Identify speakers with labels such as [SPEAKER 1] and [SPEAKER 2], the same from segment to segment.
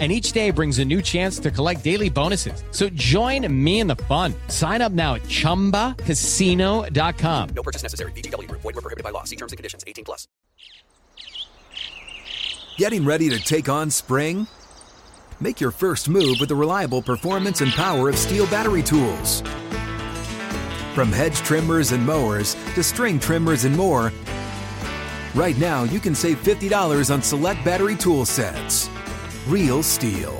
[SPEAKER 1] and each day brings a new chance to collect daily bonuses. So join me in the fun. Sign up now at ChumbaCasino.com.
[SPEAKER 2] No purchase necessary. VGW. Void were prohibited by law. See terms and conditions. 18 plus.
[SPEAKER 3] Getting ready to take on spring? Make your first move with the reliable performance and power of STIHL battery tools. From hedge trimmers and mowers to string trimmers and more, right now you can save $50 on select battery tool sets. Real STIHL.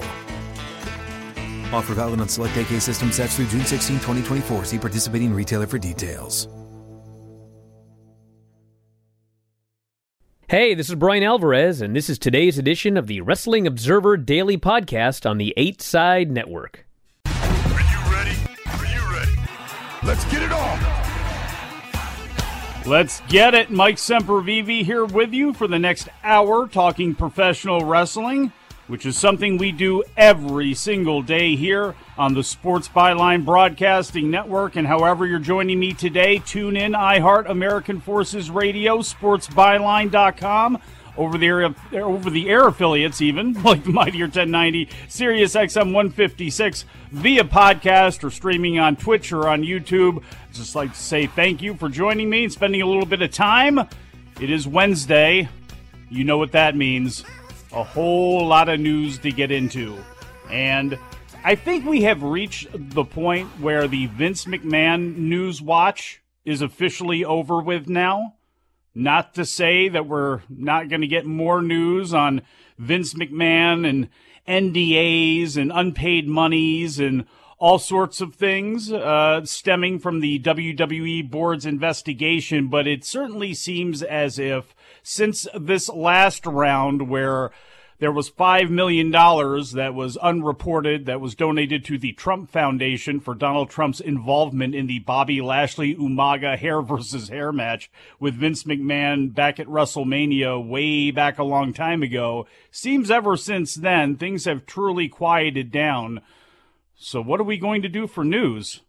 [SPEAKER 3] Offer valid on select AK system sets through June 16, 2024. See participating retailer for details.
[SPEAKER 4] Hey, this is Brian Alvarez, and this is today's edition of the Wrestling Observer Daily Podcast on the 8 Side Network.
[SPEAKER 5] Are you ready? Are you ready? Let's get it on!
[SPEAKER 6] Let's get it. Mike Sempervive here with you for the next hour talking professional wrestling which is something we do every single day here on the Sports Byline Broadcasting Network. And however you're joining me today, tune in iHeart American Forces Radio, sportsbyline.com. Over the air, over the air affiliates, even like the Mightier 1090, Sirius XM 156 via podcast or streaming on Twitch or on YouTube. Just like to say thank you for joining me and spending a little bit of time. It is Wednesday. You know what that means a whole lot of news to get into. And I think we have reached the point where the Vince McMahon news watch is officially over with now. Not to say that we're not going to get more news on Vince McMahon and NDAs and unpaid monies and all sorts of things uh, stemming from the WWE board's investigation, but it certainly seems as if since this last round where there was $5 million that was unreported that was donated to the Trump Foundation for Donald Trump's involvement in the Bobby Lashley Umaga hair versus hair match with Vince McMahon back at WrestleMania way back a long time ago. Seems ever since then, things have truly quieted down. So, what are we going to do for news?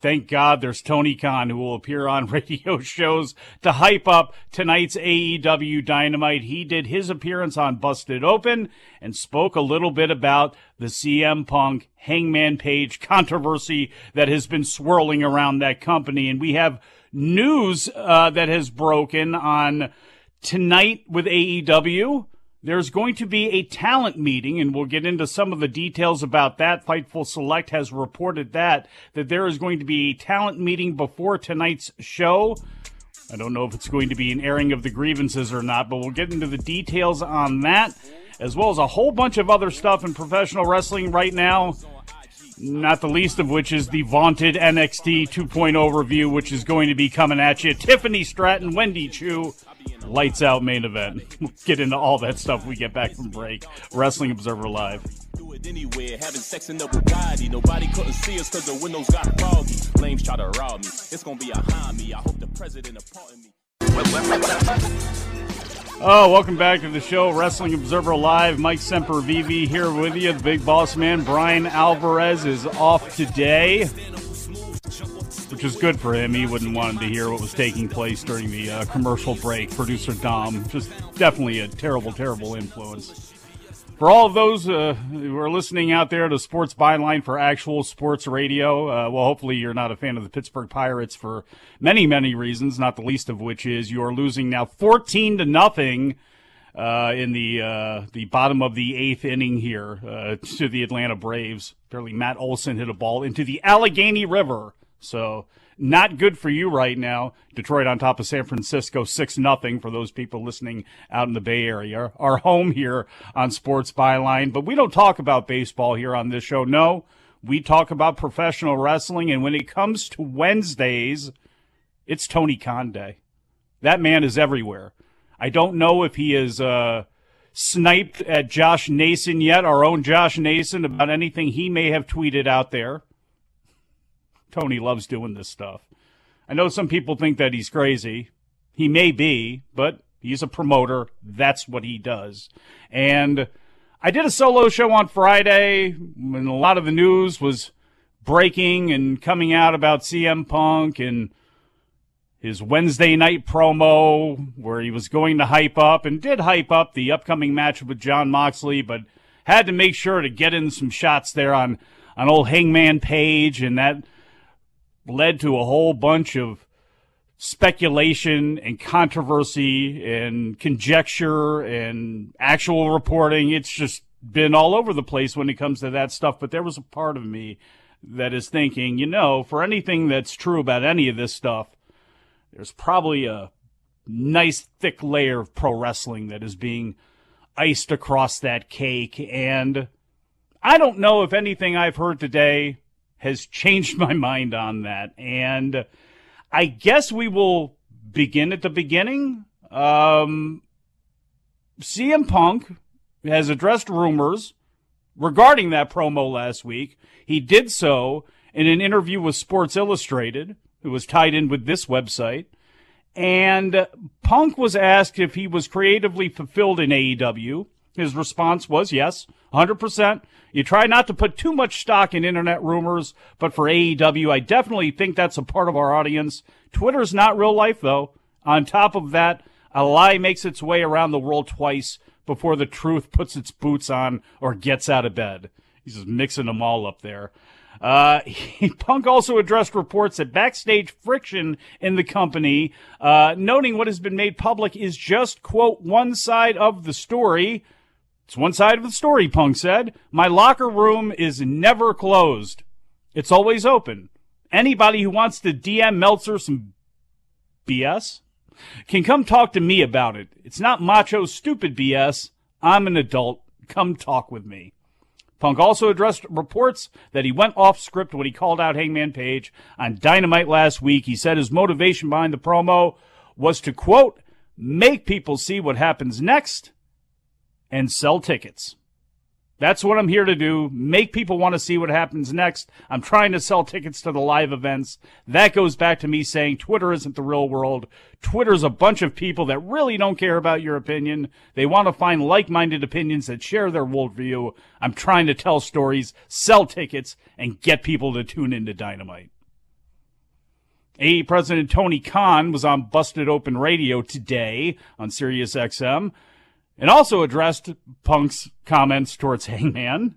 [SPEAKER 6] Thank God there's Tony Khan who will appear on radio shows to hype up tonight's AEW Dynamite. He did his appearance on Busted Open and spoke a little bit about the CM Punk Hangman Page controversy that has been swirling around that company. And we have news uh, that has broken on tonight with AEW. There's going to be a talent meeting, and we'll get into some of the details about that. Fightful Select has reported that, that there is going to be a talent meeting before tonight's show. I don't know if it's going to be an airing of the grievances or not, but we'll get into the details on that, as well as a whole bunch of other stuff in professional wrestling right now. Not the least of which is the vaunted NXT 2.0 review, which is going to be coming at you. Tiffany Stratton, Wendy Choo, lights out main event. We'll get into all that stuff we get back from break. Wrestling Observer Live.
[SPEAKER 7] Anywhere, having sex in the Bugatti. Nobody couldn't see us because the windows got foggy. Flames try to rob me. It's gonna be me. I hope the president me.
[SPEAKER 6] Oh, welcome back to the show, Wrestling Observer Live. Mike Sempervive here with you. The big boss man, Brian Alvarez, is off today which is good for him. He wouldn't want to hear what was taking place during the uh, commercial break. Producer Dom, just definitely a terrible, terrible influence. For all of those uh, who are listening out there to Sports Byline for actual sports radio, uh, well, hopefully you're not a fan of the Pittsburgh Pirates for many, many reasons, not the least of which is you are losing now 14 to nothing. Uh, in the uh, the bottom of the eighth inning here uh, to the Atlanta Braves. Apparently, Matt Olson hit a ball into the Allegheny River so not good for you right now. Detroit on top of San Francisco, six nothing for those people listening out in the Bay Area. Our home here on Sports Byline, but we don't talk about baseball here on this show. No, we talk about professional wrestling, and when it comes to Wednesdays, it's Tony Khan Day. That man is everywhere. I don't know if he is uh, sniped at Josh Nason yet, our own Josh Nason, about anything he may have tweeted out there. Tony loves doing this stuff. I know some people think that he's crazy. He may be, but he's a promoter. That's what he does. And I did a solo show on Friday when a lot of the news was breaking and coming out about CM Punk and his Wednesday night promo where he was going to hype up and did hype up the upcoming match with Jon Moxley, but had to make sure to get in some shots there on, on old Hangman Page, and that led to a whole bunch of speculation and controversy and conjecture and actual reporting. It's just been all over the place when it comes to that stuff, but there was a part of me that is thinking, you know, for anything that's true about any of this stuff, there's probably a nice thick layer of pro wrestling that is being iced across that cake. And I don't know if anything I've heard today has changed my mind on that. And I guess we will begin at the beginning. Um, CM Punk has addressed rumors regarding that promo last week. He did so in an interview with Sports Illustrated who was tied in with this website. And Punk was asked if he was creatively fulfilled in AEW. His response was yes, 100%. You try not to put too much stock in internet rumors, but for AEW, I definitely think that's a part of our audience. Twitter's not real life, though. On top of that, a lie makes its way around the world twice before the truth puts its boots on or gets out of bed. He's just mixing them all up there. Uh, Punk also addressed reports that backstage friction in the company, uh, noting what has been made public is just, quote, one side of the story. It's one side of the story, Punk said. My locker room is never closed. It's always open. Anybody who wants to DM Meltzer some BS can come talk to me about it. It's not macho stupid BS. I'm an adult. Come talk with me. Punk also addressed reports that he went off script when he called out Hangman Page on Dynamite last week. He said his motivation behind the promo was to, quote, make people see what happens next and sell tickets. That's what I'm here to do. Make people want to see what happens next. I'm trying to sell tickets to the live events. That goes back to me saying Twitter isn't the real world. Twitter's a bunch of people that really don't care about your opinion. They want to find like-minded opinions that share their worldview. I'm trying to tell stories, sell tickets, and get people to tune into Dynamite. AE President Tony Khan was on Busted Open Radio today on Sirius XM and also addressed Punk's comments towards Hangman,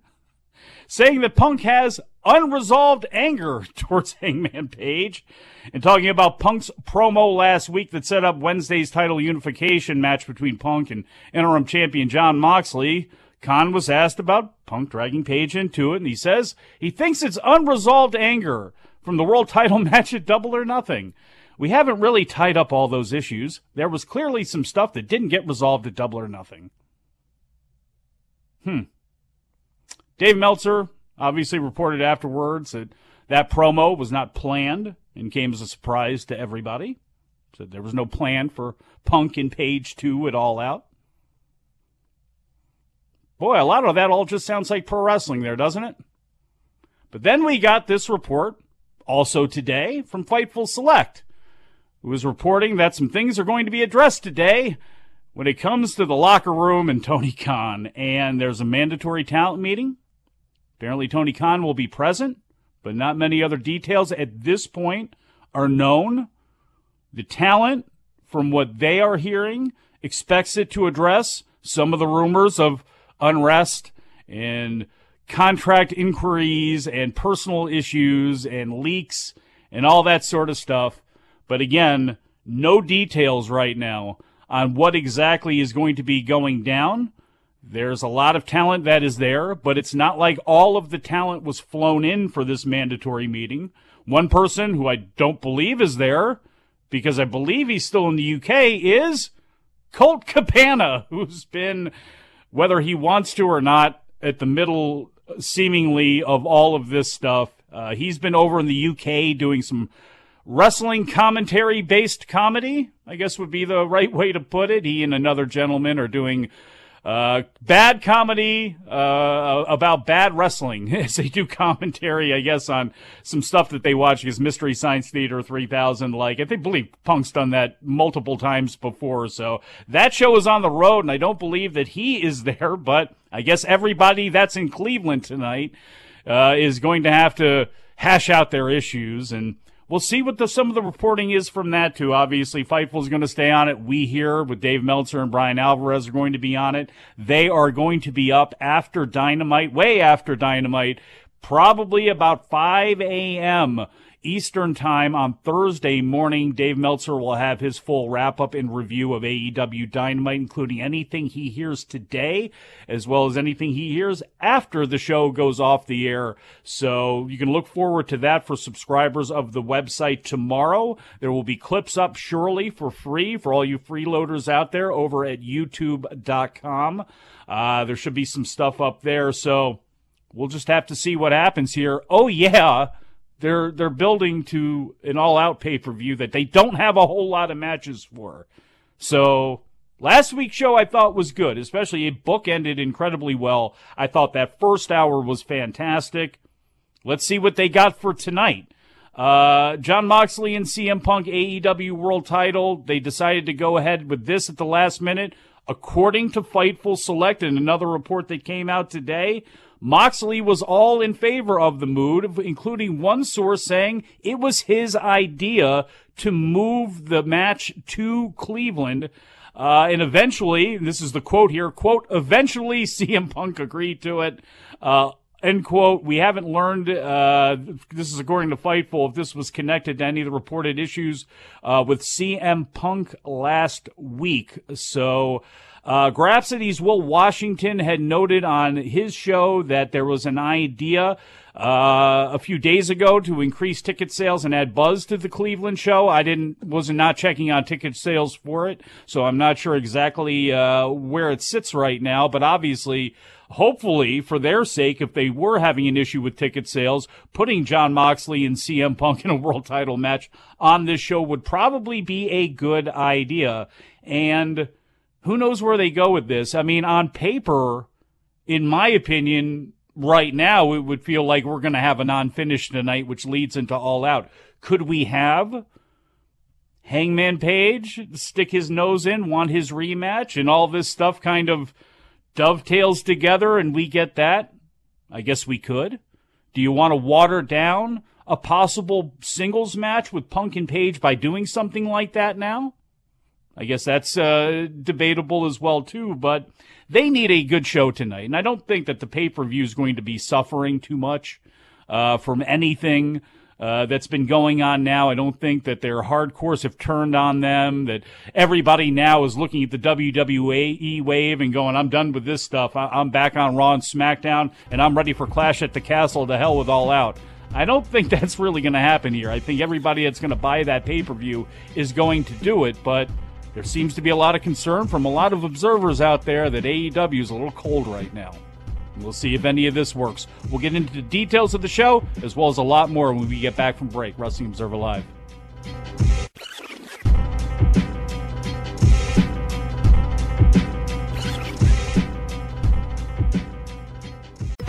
[SPEAKER 6] saying that Punk has unresolved anger towards Hangman Page, and talking about Punk's promo last week that set up Wednesday's title unification match between Punk and interim champion Jon Moxley. Khan was asked about Punk dragging Page into it, and he says he thinks it's unresolved anger from the world title match at Double or Nothing. We haven't really tied up all those issues. There was clearly some stuff that didn't get resolved at Double or Nothing. Hmm. Dave Meltzer obviously reported afterwards that that promo was not planned and came as a surprise to everybody. Said there was no plan for Punk and Page 2 at All Out. Boy, a lot of that all just sounds like pro wrestling there, doesn't it? But then we got this report, also today, from Fightful Select was reporting that some things are going to be addressed today when it comes to the locker room and Tony Khan. And there's a mandatory talent meeting. Apparently, Tony Khan will be present, but not many other details at this point are known. The talent, from what they are hearing, expects it to address some of the rumors of unrest and contract inquiries and personal issues and leaks and all that sort of stuff. But again, no details right now on what exactly is going to be going down. There's a lot of talent that is there, but it's not like all of the talent was flown in for this mandatory meeting. One person who I don't believe is there, because I believe he's still in the UK, is Colt Cabana, who's been, whether he wants to or not, at the middle, seemingly, of all of this stuff. Uh, he's been over in the UK doing some wrestling commentary based comedy, I guess would be the right way to put it. He and another gentleman are doing Uh, bad comedy uh, about bad wrestling as they do commentary, I guess, on some stuff that they watch because Mystery Science Theater 3000. Like, I think believe Punk's done that multiple times before. So that show is on the road, and I don't believe that he is there. But I guess everybody that's in Cleveland tonight uh, is going to have to hash out their issues and We'll see what the, some of the reporting is from that too. Obviously, Fightful is going to stay on it. We here with Dave Meltzer and Brian Alvarez are going to be on it. They are going to be up after Dynamite, way after Dynamite, probably about 5 a.m. Eastern Time on Thursday morning. Dave Meltzer will have his full wrap up and review of AEW Dynamite, including anything he hears today, as well as anything he hears after the show goes off the air. So you can look forward to that for subscribers of the website tomorrow. There will be clips up surely for free for all you freeloaders out there over at youtube.com. Uh, there should be some stuff up there. So we'll just have to see what happens here. Oh, yeah they're they're building to an all out pay per view that they don't have a whole lot of matches for. So last week's show I thought was good, especially it bookended incredibly well. I thought that first hour was fantastic. Let's see what they got for tonight. Uh, Jon Moxley and CM Punk AEW World Title. They decided to go ahead with this at the last minute. According to Fightful Select and another report that came out today, Moxley was all in favor of the move, including one source saying it was his idea to move the match to Cleveland. Uh, and eventually, this is the quote here, quote, eventually CM Punk agreed to it. Uh, end quote. We haven't learned, uh, this is according to Fightful, if this was connected to any of the reported issues, uh, with CM Punk last week. So, uh, Will Washington had noted on his show that there was an idea uh, a few days ago to increase ticket sales and add buzz to the Cleveland show. I didn't was not not checking on ticket sales for it, so I'm not sure exactly uh, where it sits right now. But obviously, hopefully, for their sake, if they were having an issue with ticket sales, putting Jon Moxley and CM Punk in a world title match on this show would probably be a good idea. And who knows where they go with this? I mean, on paper, in my opinion, right now, it would feel like we're going to have a non finish tonight, which leads into All Out. Could we have Hangman Page stick his nose in, want his rematch, and all this stuff kind of dovetails together and we get that? I guess we could. Do you want to water down a possible singles match with Punk and Page by doing something like that now? I guess that's uh, debatable as well too, but they need a good show tonight, and I don't think that the pay per view is going to be suffering too much uh, from anything. Uh, that's been going on now. I don't think that their hardcores have turned on them, that everybody now is looking at the WWE wave and going, I'm done with this stuff. I- am back on Raw and SmackDown, and I'm ready for Clash at the Castle to hell with All Out. I don't think that's really going to happen here. I think everybody that's going to buy that pay per view is going to do it, but there seems to be a lot of concern from a lot of observers out there that AEW is a little cold right now. We'll see if any of this works. We'll get into the details of the show as well as a lot more when we get back from break. Wrestling Observer Live.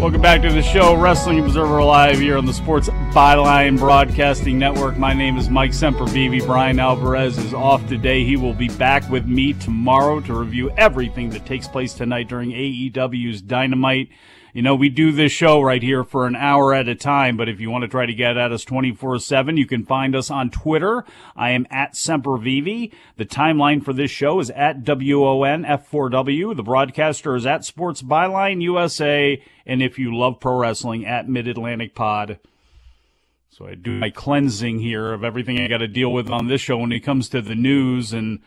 [SPEAKER 6] Welcome back to the show, Wrestling Observer Live here on the Sports Byline Broadcasting Network. My name is Mike Sempervive. Brian Alvarez is off today. He will be back with me tomorrow to review everything that takes place tonight during AEW's Dynamite. You know, we do this show right here for an hour at a time, but if you want to try to get at us 24-7, you can find us on Twitter. I am at Sempervive. The timeline for this show is at WONF4W. The broadcaster is at Sports Byline USA. And if you love pro wrestling, at Mid-Atlantic Pod. So I do my cleansing here of everything I got to deal with on this show when it comes to the news and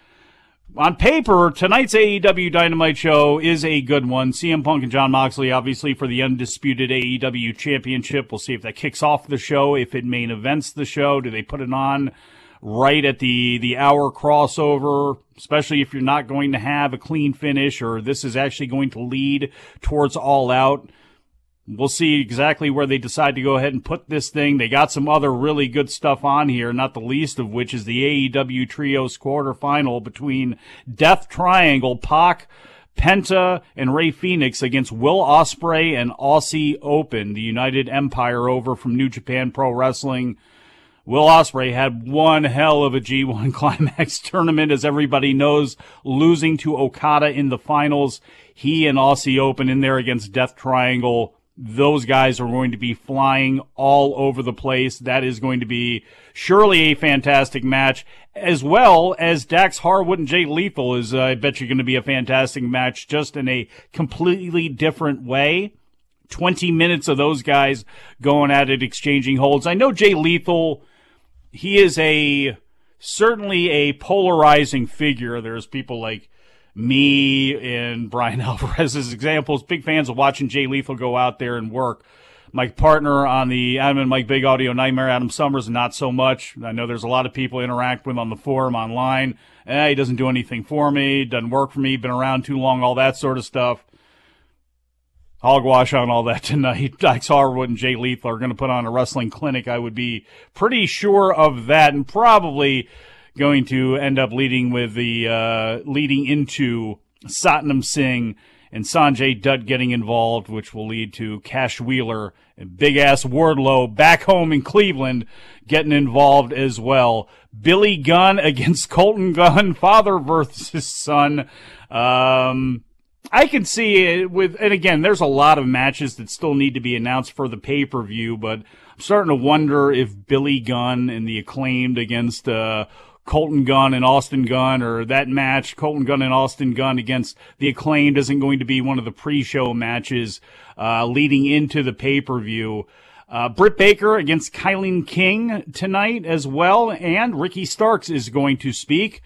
[SPEAKER 6] on paper, tonight's AEW Dynamite show is a good one. CM Punk and Jon Moxley, obviously, for the undisputed AEW championship. We'll see if that kicks off the show, if it main events the show. Do they put it on right at the, the hour crossover, especially if you're not going to have a clean finish or this is actually going to lead towards all out? We'll see exactly where they decide to go ahead and put this thing. They got some other really good stuff on here, not the least of which is the AEW Trios quarterfinal between Death Triangle, Pac, Penta, and Rey Fenix against Will Ospreay and Aussie Open, the United Empire over from New Japan Pro Wrestling. Will Ospreay had one hell of a G1 Climax tournament, as everybody knows, losing to Okada in the finals. He and Aussie Open in there against Death Triangle those guys are going to be flying all over the place. That is going to be surely a fantastic match, as well as Dax Harwood and Jay Lethal is, uh, I bet you, going to be a fantastic match, just in a completely different way. 20 minutes of those guys going at it, exchanging holds. I know Jay Lethal, he is a, certainly a polarizing figure. There's people like, me and Brian Alvarez's examples. Big fans of watching Jay Lethal go out there and work. My partner on the Adam and Mike Big Audio Nightmare, Adam Summers, not so much. I know there's a lot of people interact with on the forum online. Eh, he doesn't do anything for me, doesn't work for me, been around too long, all that sort of stuff. Hogwash on all that tonight. Dax Harwood and Jay Lethal are going to put on a wrestling clinic. I would be pretty sure of that, and probably going to end up leading with the uh, leading into Satnam Singh and Sanjay Dutt getting involved, which will lead to Cash Wheeler and big ass Wardlow back home in Cleveland getting involved as well. Billy Gunn against Colton Gunn, father versus son. Um, I can see it with, and again, there's a lot of matches that still need to be announced for the pay per view, but I'm starting to wonder if Billy Gunn and the acclaimed against, uh, Colton Gunn and Austin Gunn or that match, Colton Gunn and Austin Gunn against the acclaimed isn't going to be one of the pre-show matches, uh, leading into the pay-per-view. Uh, Britt Baker against Kylan King tonight as well. And Ricky Starks is going to speak.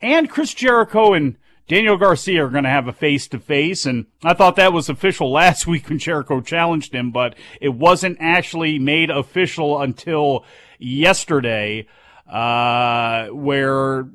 [SPEAKER 6] And Chris Jericho and Daniel Garcia are going to have a face to face. And I thought that was official last week when Jericho challenged him, but it wasn't actually made official until yesterday uh, where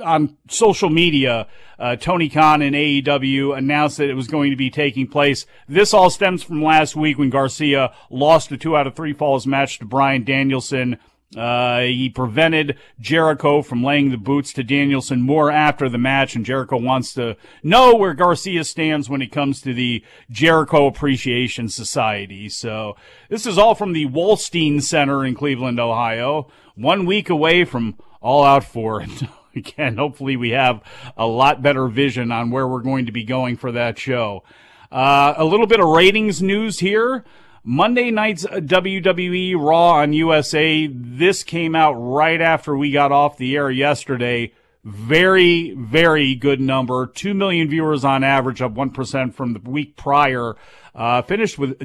[SPEAKER 6] on social media, uh, Tony Khan and AEW announced that it was going to be taking place. This all stems from last week when Garcia lost a two out of three falls match to Bryan Danielson. Uh, he prevented Jericho from laying the boots to Danielson more after the match, and Jericho wants to know where Garcia stands when it comes to the Jericho Appreciation Society. So this is all from the Wolstein Center in Cleveland, Ohio one week away from All Out 4. Again, hopefully we have a lot better vision on where we're going to be going for that show. Uh, a little bit of ratings news here. Monday night's WWE Raw on USA. This came out right after we got off the air yesterday. Very, very good number. 2 million viewers on average, up 1% from the week prior. Uh, finished with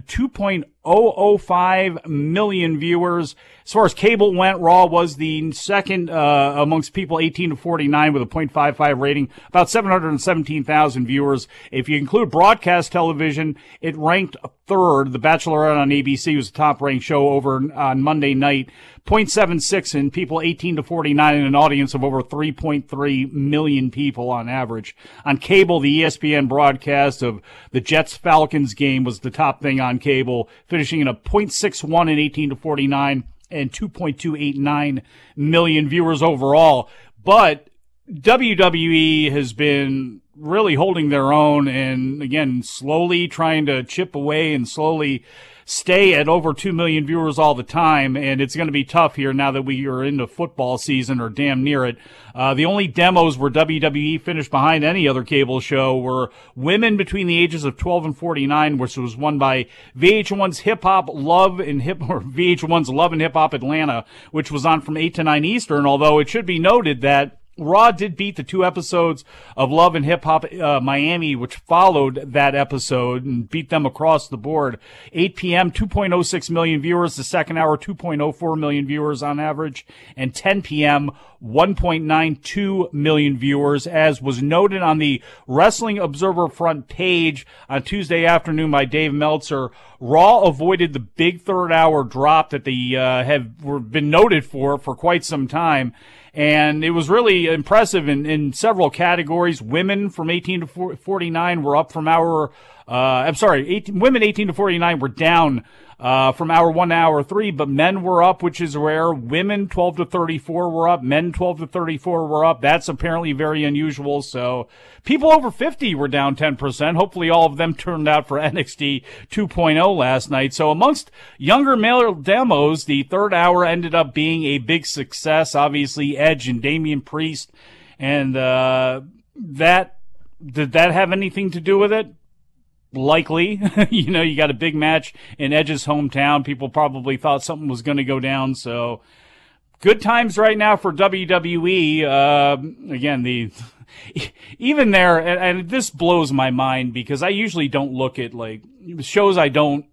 [SPEAKER 6] 2.005 million viewers. As far as cable went, Raw was the second uh, amongst people 18 to 49 with a 0.55 rating, about 717,000 viewers. If you include broadcast television, it ranked third. The Bachelorette on ABC was the top ranked show over on Monday night. 0.76 in people 18 to 49 in an audience of over 3.3 million people on average. On cable, the ESPN broadcast of the Jets Falcons game was the top thing on cable, finishing in a 0.61 in 18 to 49 and 2.289 million viewers overall. But WWE has been really holding their own and again, slowly trying to chip away and slowly stay at over 2 million viewers all the time, and it's going to be tough here now that we are into football season or damn near it. Uh, the only demos where WWE finished behind any other cable show were Women Between the Ages of 12 and 49, which was won by VH1's Hip Hop Love and Hip, or VH1's Love and Hip Hop Atlanta, which was on from 8 to 9 Eastern, although it should be noted that Raw did beat the two episodes of Love and Hip Hop uh, Miami, which followed that episode and beat them across the board. 8 p.m., 2.06 million viewers. The second hour, 2.04 million viewers on average. And 10 p.m., 1.92 million viewers, as was noted on the Wrestling Observer front page on Tuesday afternoon by Dave Meltzer. Raw avoided the big third hour drop that they uh, have been noted for for quite some time and it was really impressive in, in several categories. Women from 18 to 49 were up from our, I'm sorry, 18, women 18 to 49 were down uh, from hour one to hour three, but men were up, which is rare. Women 12 to 34 were up. Men 12 to 34 were up. That's apparently very unusual. So people over 50 were down 10%. Hopefully all of them turned out for NXT 2.0 last night. So amongst younger male demos, the third hour ended up being a big success. Obviously Edge and Damian Priest. And, uh, that, did that have anything to do with it? Likely. you know, you got a big match in Edge's hometown. People probably thought something was going to go down. So good times right now for WWE. Uh, again, the even there, and, and this blows my mind because I usually don't look at like shows I don't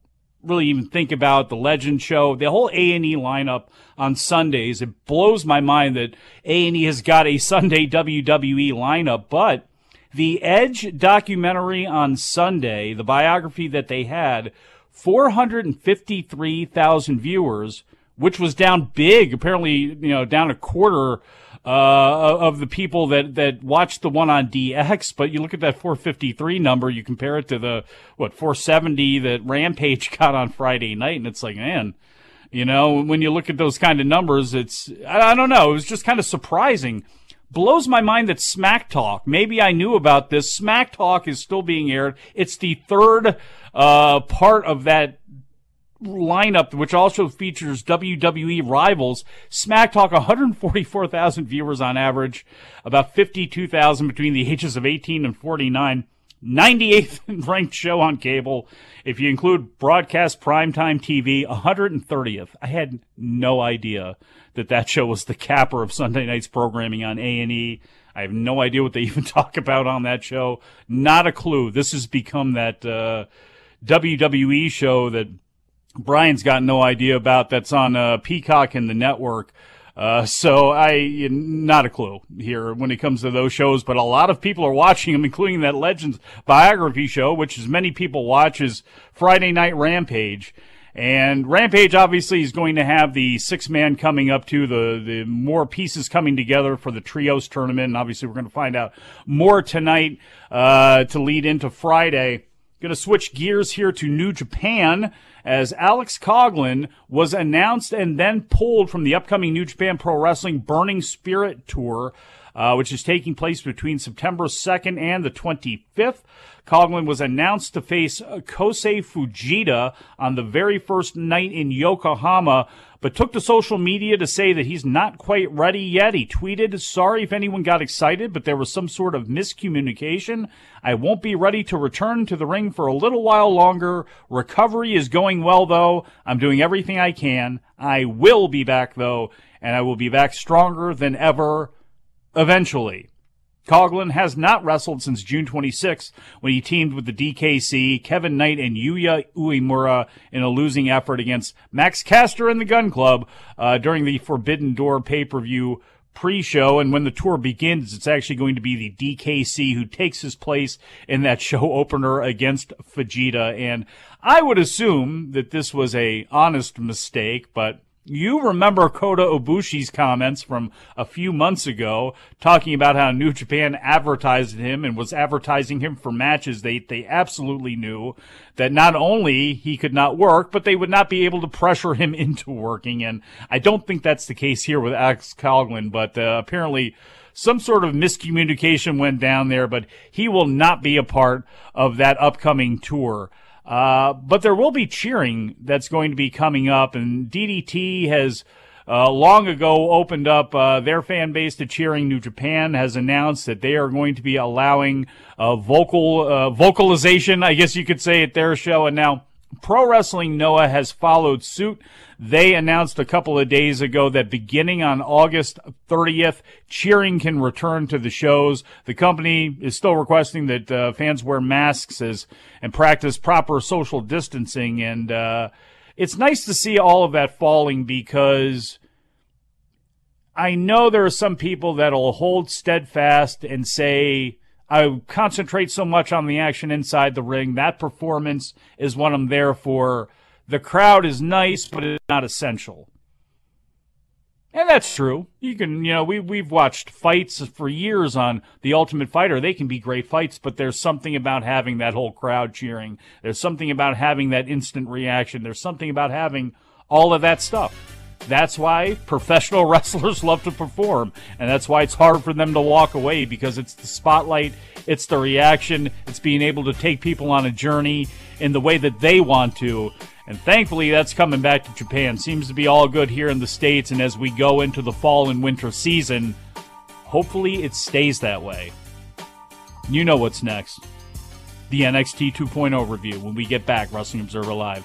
[SPEAKER 6] really even think about the legend show the whole a&e lineup on sundays it blows my mind that a&e has got a sunday wwe lineup but the Edge documentary on Sunday, the biography that they had, 453,000 viewers, which was down big, apparently, you know, down a quarter uh, of the people that, that watched the one on DX. But you look at that 453 number, you compare it to the, what, 470 that Rampage got on Friday night, and it's like, man, you know, when you look at those kind of numbers, it's, I, I don't know, it was just kind of surprising blows my mind that Smack Talk, maybe I knew about this. Smack Talk is still being aired. It's the third uh, part of that lineup, which also features WWE rivals. Smack Talk, 144,000 viewers on average, about 52,000 between the ages of 18 and 49. 98th ranked show on cable. If you include broadcast primetime TV, 130th. I had no idea that that show was the capper of Sunday night's programming on A&E. I have no idea what they even talk about on that show. Not a clue. This has become that uh, WWE show that Brian's got no idea about. That's on uh, Peacock and the network. Uh, so I not a clue here when it comes to those shows, but a lot of people are watching them, including that Legends biography show, which as many people watch as Friday Night Rampage. And Rampage obviously is going to have the six man coming up to the, the more pieces coming together for the trios tournament. And obviously we're going to find out more tonight, uh, to lead into Friday. Going to switch gears here to New Japan as Alex Coughlin was announced and then pulled from the upcoming New Japan Pro Wrestling Burning Spirit Tour, uh, which is taking place between September 2nd and the 25th. Coughlin was announced to face Kosei Fujita on the very first night in Yokohama, but took to social media to say that he's not quite ready yet. He tweeted, Sorry if anyone got excited, but there was some sort of miscommunication. I won't be ready to return to the ring for a little while longer. Recovery is going well, though. I'm doing everything I can. I will be back, though, and I will be back stronger than ever eventually. Coughlin has not wrestled since June 26 when he teamed with the DKC, Kevin Knight, and Yuya Uemura in a losing effort against Max Caster and the Gunn Club uh, during the Forbidden Door pay per view pre-show and when the tour begins it's actually going to be the DKC who takes his place in that show opener against Fujita and I would assume that this was a honest mistake but you remember Kota Ibushi's comments from a few months ago talking about how New Japan advertised him and was advertising him for matches they, they absolutely knew that not only he could not work, but they would not be able to pressure him into working. And I don't think that's the case here with Alex Coughlin, but uh, apparently some sort of miscommunication went down there, but he will not be a part of that upcoming tour. Uh, but there will be cheering that's going to be coming up, and DDT has uh, long ago opened up uh, their fan base to cheering. New Japan has announced that they are going to be allowing vocal uh, vocalization, I guess you could say, at their show, and now. Pro Wrestling Noah has followed suit. They announced a couple of days ago that beginning on August 30th, cheering can return to the shows. The company is still requesting that uh, fans wear masks as, and practice proper social distancing. And uh, it's nice to see all of that falling because I know there are some people that'll hold steadfast and say, I concentrate so much on the action inside the ring. That performance is what I'm there for. The crowd is nice, but it's not essential. And that's true. You can, you know, we, we've watched fights for years on The Ultimate Fighter. They can be great fights, but there's something about having that whole crowd cheering. There's something about having that instant reaction. There's something about having all of that stuff. That's why professional wrestlers love to perform, and that's why it's hard for them to walk away because it's the spotlight, it's the reaction, it's being able to take people on a journey in the way that they want to. And thankfully, that's coming back to Japan. Seems to be all good here in the States, and as we go into the fall and winter season, hopefully it stays that way. You know what's next. The NXT 2.0 review when we get back, Wrestling Observer Live.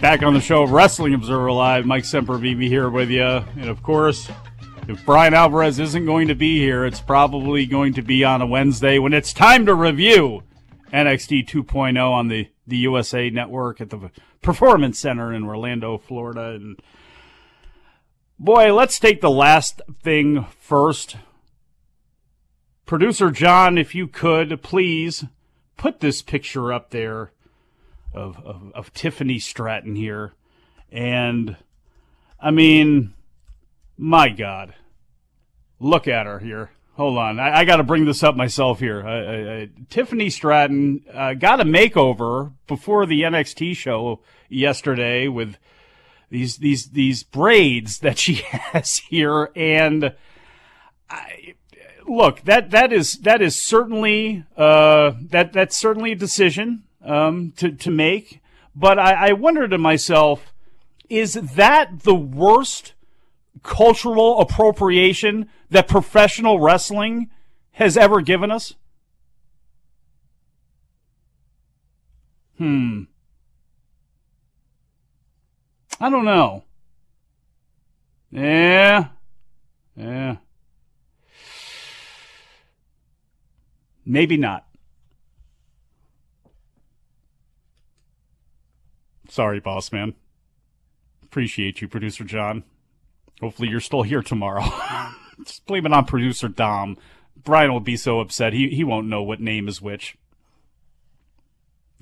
[SPEAKER 6] Back on the show of Wrestling Observer Live, Mike Sempervive here with you. And of course, if Brian Alvarez isn't going to be here, it's probably going to be on a Wednesday when it's time to review NXT 2.0 on the, the USA Network at the Performance Center in Orlando, Florida. And boy, let's take the last thing first. Producer John, if you could, please put this picture up there of, of, of Tiffany Stratton here. And I mean, my God, look at her here. Hold on, I, I got to bring this up myself here. Tiffany Stratton uh, got a makeover before the NXT show yesterday with these these these braids that she has here, and I, look that that is that is certainly uh, that that's certainly a decision um, to to make. But I, I wonder to myself, is that the worst cultural appropriation that professional wrestling has ever given us? Hmm. I don't know. Yeah. Yeah. Maybe not. Sorry, boss man. Appreciate you, producer John. Hopefully you're still here tomorrow. Just blame it on producer Dom. Brian will be so upset he he won't know what name is which.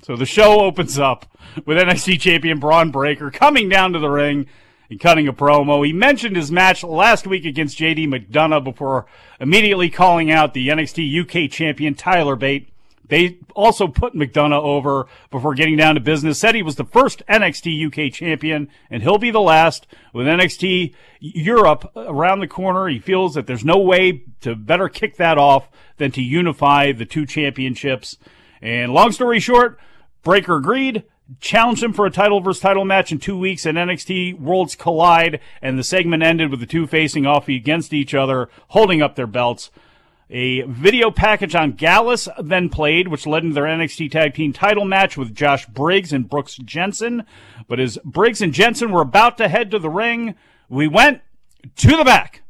[SPEAKER 6] So the show opens up with NXT champion Bron Breakker coming down to the ring and cutting a promo. He mentioned his match last week against JD McDonagh before immediately calling out the NXT UK champion Tyler Bate. They also put McDonagh over before getting down to business. Said he was the first NXT UK champion, and he'll be the last. With NXT Europe around the corner, he feels that there's no way to better kick that off than to unify the two championships. And long story short, Breakker agreed, challenged him for a title versus title match in two weeks at NXT Worlds Collide, and the segment ended with the two facing off against each other, holding up their belts. A video package on Gallus then played, which led into their NXT Tag Team title match with Josh Briggs and Brooks Jensen. But as Briggs and Jensen were about to head to the ring, we went to the back,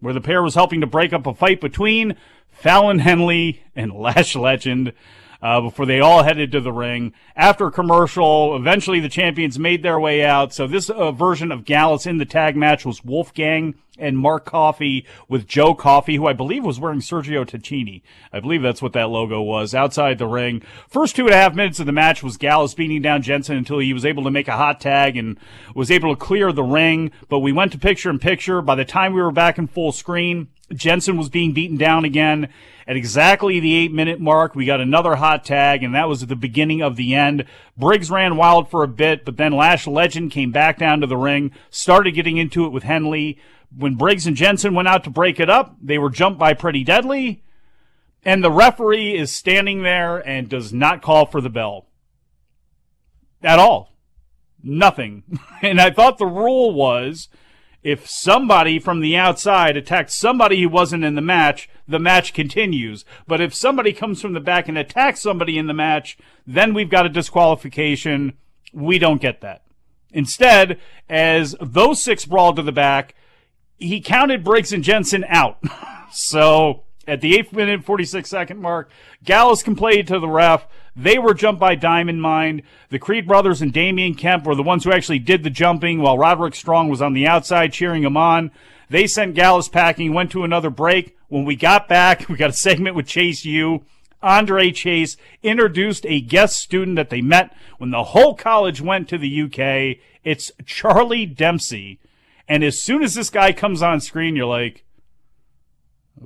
[SPEAKER 6] where the pair was helping to break up a fight between Fallon Henley and Lash Legend. Uh, before they all headed to the ring. After commercial, eventually the champions made their way out. So this uh, version of Gallus in the tag match was Wolfgang and Mark Coffey with Joe Coffey, who I believe was wearing Sergio Tacchini. I believe that's what that logo was outside the ring. First two and a half minutes of the match was Gallus beating down Jensen until he was able to make a hot tag and was able to clear the ring. But we went to picture in picture. By the time we were back in full screen, Jensen was being beaten down again. At exactly the eight minute mark, we got another hot tag, and that was at the beginning of the end. Briggs ran wild for a bit, but then Lash Legend came back down to the ring, started getting into it with Henley. When Briggs and Jensen went out to break it up, they were jumped by Pretty Deadly, and the referee is standing there and does not call for the bell. At all. Nothing. And I thought the rule was if somebody from the outside attacks somebody who wasn't in the match, the match continues. But if somebody comes from the back and attacks somebody in the match, then we've got a disqualification. We don't get that. Instead, as those six brawled to the back, he counted Briggs and Jensen out. so at the 8th minute, 46 second mark, Gallus complained to the ref. They were jumped by Diamond Mine. The Creed brothers and Damon Kemp were the ones who actually did the jumping while Roderick Strong was on the outside cheering him on. They sent Gallus packing, went to another break. When we got back, we got a segment with Chase U. Andre Chase introduced a guest student that they met when the whole college went to the UK. It's Charlie Dempsey. And as soon as this guy comes on screen, you're like,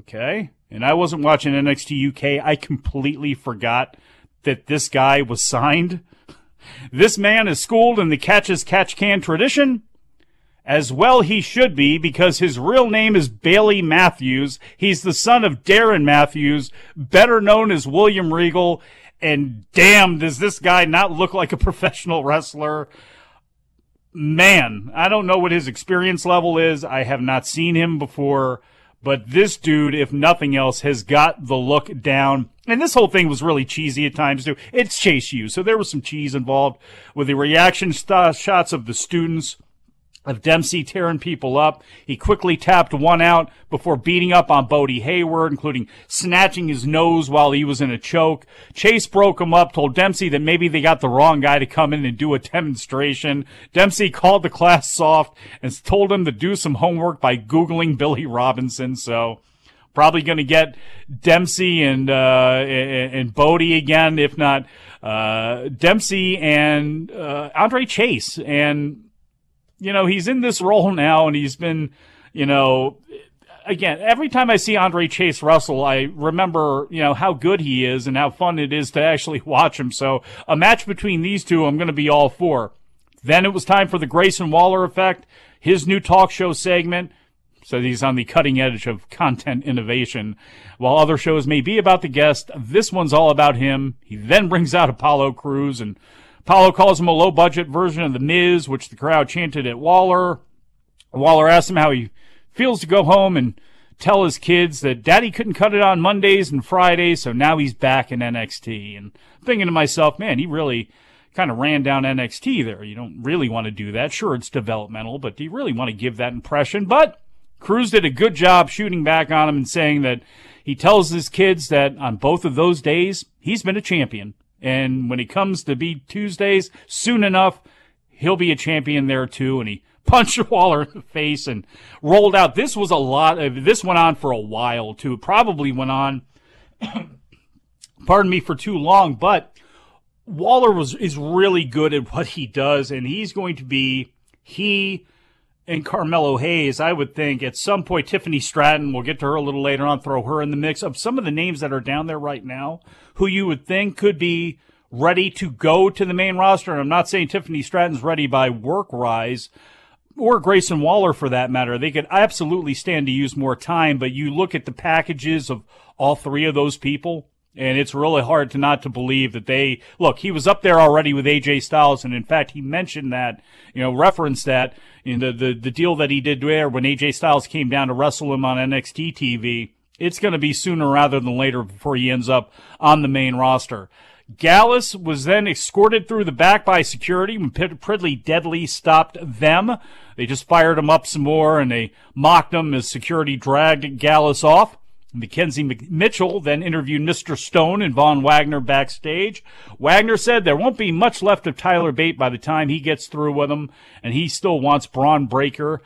[SPEAKER 6] okay. And I wasn't watching NXT UK. I completely forgot that this guy was signed. This man is schooled in the catch as catch can tradition. As well he should be because his real name is Bailey Matthews. He's the son of Darren Matthews, better known as William Regal. And damn, does this guy not look like a professional wrestler? Man, I don't know what his experience level is. I have not seen him before, but this dude, if nothing else, has got the look down. And this whole thing was really cheesy at times too. It's Chase U, so there was some cheese involved with the reaction st- shots of the students of Dempsey tearing people up. He quickly tapped one out before beating up on Bodhi Hayward, including snatching his nose while he was in a choke. Chase broke him up, told Dempsey that maybe they got the wrong guy to come in and do a demonstration. Dempsey called the class soft and told him to do some homework by Googling Billy Robinson. So, probably going to get Dempsey and uh, and, Bodhi again, if not uh, Dempsey and uh, Andre Chase. And you know he's in this role now, and he's been, you know. Again, every time I see Andre Chase Russell, I remember, you know, how good he is and how fun it is to actually watch him. So a match between these two, I'm going to be all for. Then it was time for the Grayson Waller effect, his new talk show segment so he's on the cutting edge of content innovation. While other shows may be about the guest, this one's all about him. He then brings out Apollo Crews, and Apollo calls him a low budget version of The Miz, which the crowd chanted at Waller. Waller asks him how he feels to go home and tell his kids that daddy couldn't cut it on Mondays and Fridays, so now he's back in NXT. And thinking to myself, man, he really kind of ran down NXT there. You don't really want to do that. Sure, it's developmental, but do you really want to give that impression? But Crews did a good job shooting back on him and saying that he tells his kids that on both of those days, he's been a champion. And when he comes to be Tuesdays, soon enough, he'll be a champion there too. And he punched Waller in the face and rolled out. This was a lot this went on for a while too. Probably went on, pardon me, for too long, but Waller was, is really good at what he does and he's going to be, he, and Carmelo Hayes, I would think at some point Tiffany Stratton, we'll get to her a little later on, throw her in the mix of some of the names that are down there right now who you would think could be ready to go to the main roster. And I'm not saying Tiffany Stratton's ready by work rise or Grayson Waller for that matter. They could absolutely stand to use more time, but you look at the packages of all three of those people and it's really hard to not to believe that they look. He was up there already with AJ Styles, and in fact, he mentioned that, you know, referenced that in the the, the deal that he did there when AJ Styles came down to wrestle him on NXT TV. It's going to be sooner rather than later before he ends up on the main roster. Gallus was then escorted through the back by security when Pretty Deadly stopped them. They just fired him up some more and they mocked him as security dragged Gallus off. Mackenzie Mitchell then interviewed Mr. Stone and Von Wagner backstage. Wagner said there won't be much left of Tyler Bate by the time he gets through with him, and he still wants Bron Breakker.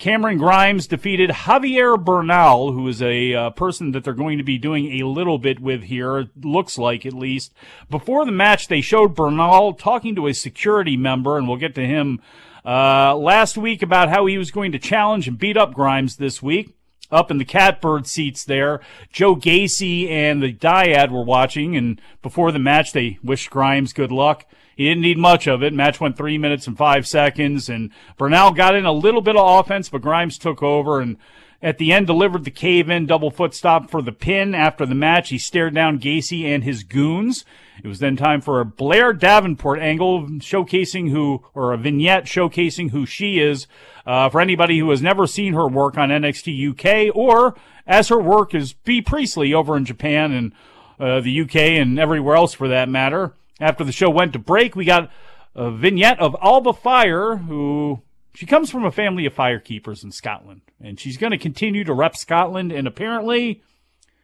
[SPEAKER 6] Cameron Grimes defeated Javier Bernal, who is a uh, person that they're going to be doing a little bit with here, looks like at least. Before the match, they showed Bernal talking to a security member, and we'll get to him uh, last week about how he was going to challenge and beat up Grimes this week up in the catbird seats there. Joe Gacy and the Dyad were watching, and before the match, they wished Grimes good luck. He didn't need much of it. Match went three minutes and five seconds, and Bernal got in a little bit of offense, but Grimes took over and at the end delivered the cave in double foot stop for the pin. After the match, he stared down Gacy and his goons. It was then time for a Blair Davenport angle showcasing who, or a vignette showcasing who she is. Uh, for anybody who has never seen her work on NXT UK or as her work is Bea Priestley over in Japan and uh, the UK and everywhere else for that matter. After the show went to break, we got a vignette of Alba Fyre, who she comes from a family of firekeepers in Scotland, and she's going to continue to rep Scotland. And apparently,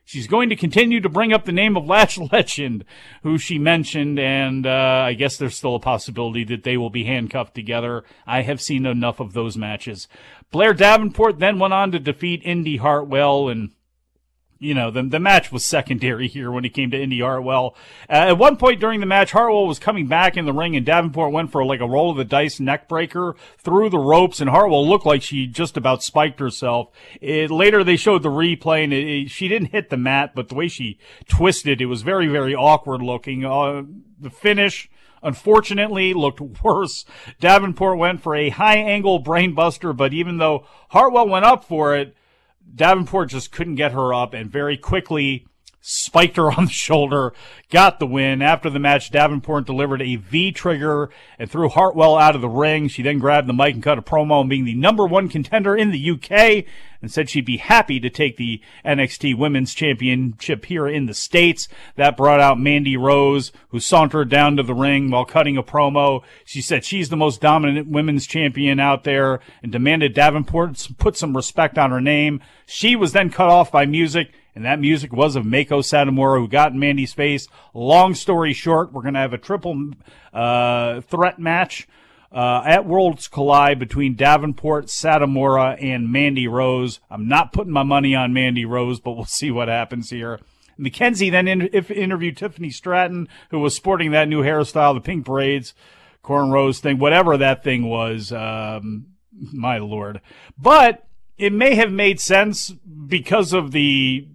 [SPEAKER 6] She's going to continue to bring up the name of Lash Legend, who she mentioned, and uh, I guess there's still a possibility that they will be handcuffed together. I have seen enough of those matches. Blair Davenport then went on to defeat Indi Hartwell, and you know, the, the match was secondary here when it came to Indi Hartwell. Uh, at one point during the match, Hartwell was coming back in the ring and Davenport went for like a roll of the dice neck breaker through the ropes and Hartwell looked like she just about spiked herself. It, later they showed the replay and it, it, she didn't hit the mat, but the way she twisted, it was very, very awkward looking. Uh, the finish, unfortunately looked worse. Davenport went for a high angle brainbuster, but even though Hartwell went up for it, Davenport just couldn't get her up and very quickly spiked her on the shoulder, got the win. After the match, Davenport delivered a V trigger and threw Hartwell out of the ring. She then grabbed the mic and cut a promo on being the number one contender in the UK and said she'd be happy to take the NXT Women's Championship here in the States. That brought out Mandy Rose, who sauntered down to the ring while cutting a promo. She said she's the most dominant women's champion out there and demanded Davenport put some respect on her name. She was then cut off by music and that music was of Meiko Satomura, who got in Mandy's face. Long story short, we're going to have a triple uh, threat match uh, at Worlds Collide between Davenport, Satomura, and Mandy Rose. I'm not putting my money on Mandy Rose, but we'll see what happens here. Mackenzie then in, interviewed Tiffany Stratton, who was sporting that new hairstyle, the pink braids, cornrows thing, whatever that thing was. Um, my lord. But it may have made sense because of the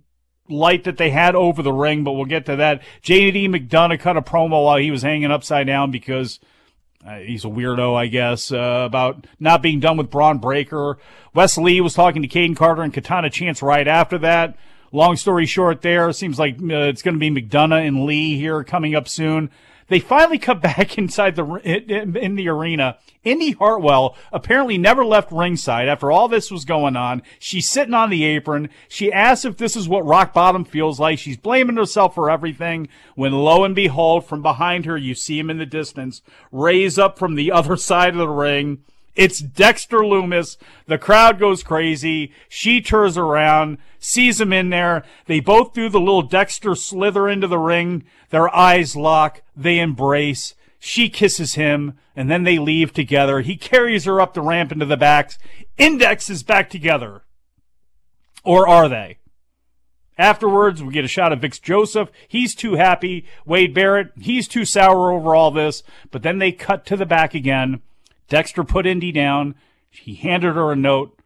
[SPEAKER 6] light that they had over the ring, but we'll get to that. JD McDonagh cut a promo while he was hanging upside down because uh, he's a weirdo, I guess, uh, about not being done with Bron Breakker. Wes Lee was talking to Kayden Carter and Katana Chance right after that. Long story short, there seems like uh, it's going to be McDonagh and Lee here coming up soon. They finally cut back inside the in, the arena. Indi Hartwell apparently never left ringside after all this was going on. She's sitting on the apron. She asks if this is what rock bottom feels like. She's blaming herself for everything. When lo and behold, from behind her, you see him in the distance, raise up from the other side of the ring. It's Dexter Lumis. The crowd goes crazy. She turns around, sees him in there. They both do the little Dexter slither into the ring. Their eyes lock. They embrace. She kisses him, and then they leave together. He carries her up the ramp into the back. Index is back together. Or are they? Afterwards, we get a shot of Vic Joseph. He's too happy. Wade Barrett, he's too sour over all this. But then they cut to the back again. Dexter put Indi down. He handed her a note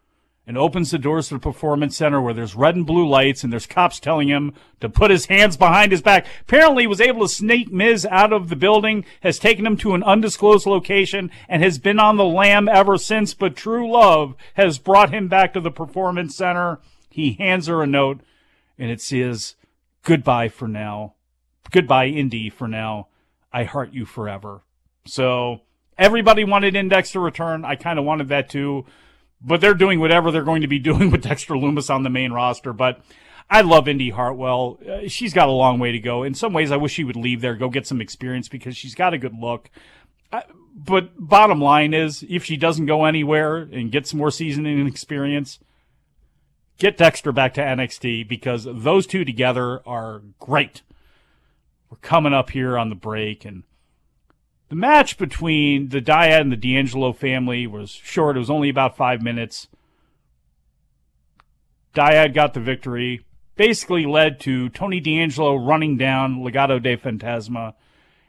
[SPEAKER 6] and opens the doors to the performance center where there's red and blue lights and there's cops telling him to put his hands behind his back. Apparently he was able to sneak Miz out of the building, has taken him to an undisclosed location and has been on the lam ever since, but true love has brought him back to the performance center. He hands her a note and it says, goodbye for now. Goodbye, Indi, for now. I heart you forever. So Everybody wanted Index to return. I kind of wanted that too. But they're doing whatever they're going to be doing with Dexter Lumis on the main roster. But I love Indi Hartwell. Uh, she's got a long way to go. In some ways, I wish she would leave there, go get some experience because she's got a good look. Uh, but bottom line is, if she doesn't go anywhere and get some more seasoning and experience, get Dexter back to NXT because those two together are great. We're coming up here on the break and the match between the Dyad and the D'Angelo family was short. It was only about five minutes. Dyad got the victory. Basically led to Tony D'Angelo running down Legado del Fantasma.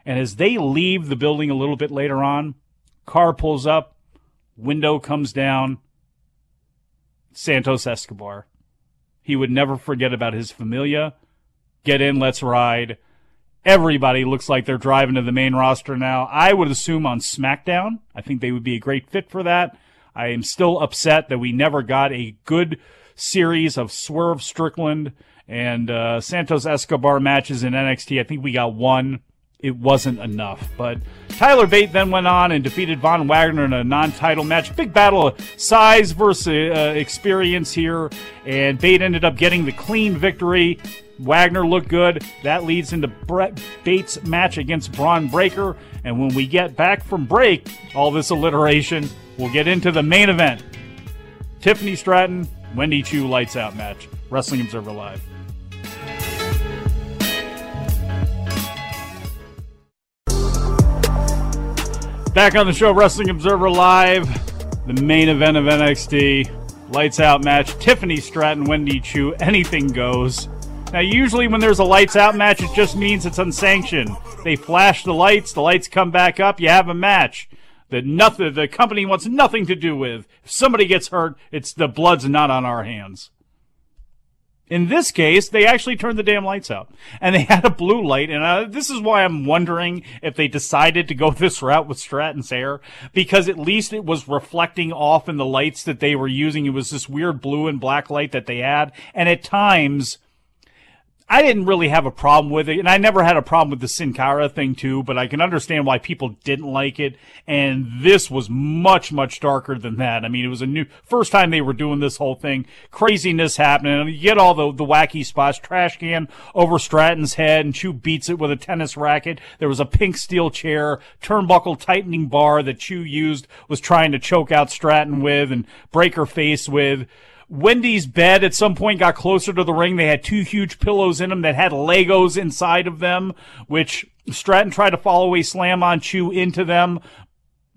[SPEAKER 6] And as they leave the building a little bit later on, car pulls up, window comes down. Santos Escobar. He would never forget about his familia. Get in, let's ride everybody looks like they're driving to the main roster now. I would assume on SmackDown. I think they would be a great fit for that. I am still upset that we never got a good series of Swerve Strickland and uh, Santos Escobar matches in NXT. I think we got one. It wasn't enough. But Tyler Bate then went on and defeated Von Wagner in a non title match. Big battle of size versus uh, experience here. And Bate ended up getting the clean victory. Wagner looked good. That leads into Brett Bates' match against Bron Breakker. And when we get back from break, all this alliteration, we'll get into the main event. Tiffany Stratton, Wendy Choo lights out match. Wrestling Observer Live. Back on the show, Wrestling Observer Live, the main event of NXT. Lights out match. Tiffany Stratton, Wendy Choo, anything goes. Now, usually when there's a lights out match, it just means it's unsanctioned. They flash the lights, the lights come back up, you have a match that nothing the company wants nothing to do with. If somebody gets hurt, it's the blood's not on our hands. In this case, they actually turned the damn lights out, and they had a blue light. And uh, this is why I'm wondering if they decided to go this route with Stratton's hair, because at least it was reflecting off in the lights that they were using. It was this weird blue and black light that they had, and at times I didn't really have a problem with it, and I never had a problem with the Sin Cara thing too, but I can understand why people didn't like it. And this was much, much darker than that. I mean, it was a new first time they were doing this whole thing. Craziness happening. Mean, you get all the the wacky spots. Trash can over Stratton's head, and Choo beats it with a tennis racket. There was a pink steel chair, turnbuckle tightening bar that Choo used was trying to choke out Stratton with and break her face with. Wendy's bed at some point got closer to the ring. They had two huge pillows in them that had Legos inside of them, which Stratton tried to follow a slam on Choo into them.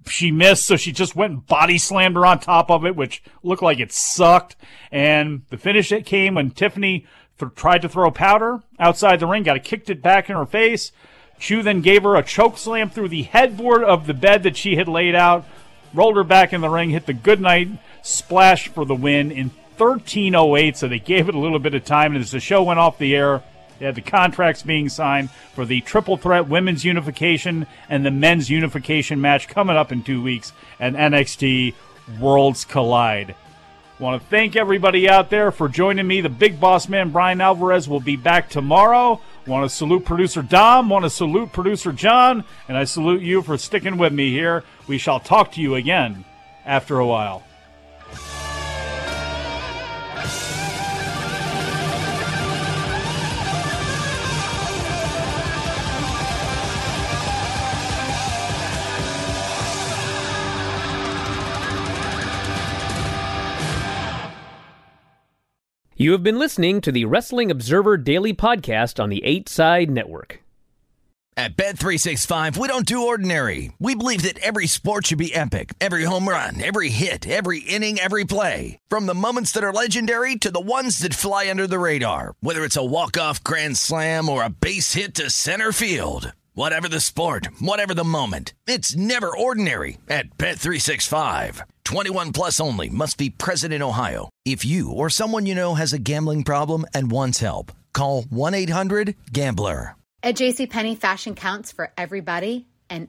[SPEAKER 6] She missed, so she just went and body slammed her on top of it, which looked like it sucked. And the finish it came when Tiffany th- tried to throw powder outside the ring, got it kicked it back in her face. Choo then gave her a choke slam through the headboard of the bed that she had laid out, rolled her back in the ring, hit the good night splash for the win in 1308, so they gave it a little bit of time. And as the show went off the air, they had the contracts being signed for the triple threat women's unification and the men's unification match coming up in two weeks at NXT Worlds Collide. Want to thank everybody out there for joining me. The big boss man, Bryan Alvarez, will be back tomorrow Want to salute producer Dom, want to salute producer John, and I salute you for sticking with me here. We shall talk to you again after a while.
[SPEAKER 4] You have been listening to the Wrestling Observer Daily Podcast on the 8 Side Network.
[SPEAKER 8] At Bet365, we don't do ordinary. We believe that every sport should be epic. Every home run, every hit, every inning, every play. From the moments that are legendary to the ones that fly under the radar. Whether it's a walk-off grand slam or a base hit to center field. Whatever the sport, whatever the moment. It's never ordinary at Bet365. 21 plus only must be present in Ohio. If you or someone you know has a gambling problem and wants help, call 1-800-GAMBLER.
[SPEAKER 9] At JCPenney, fashion counts for everybody and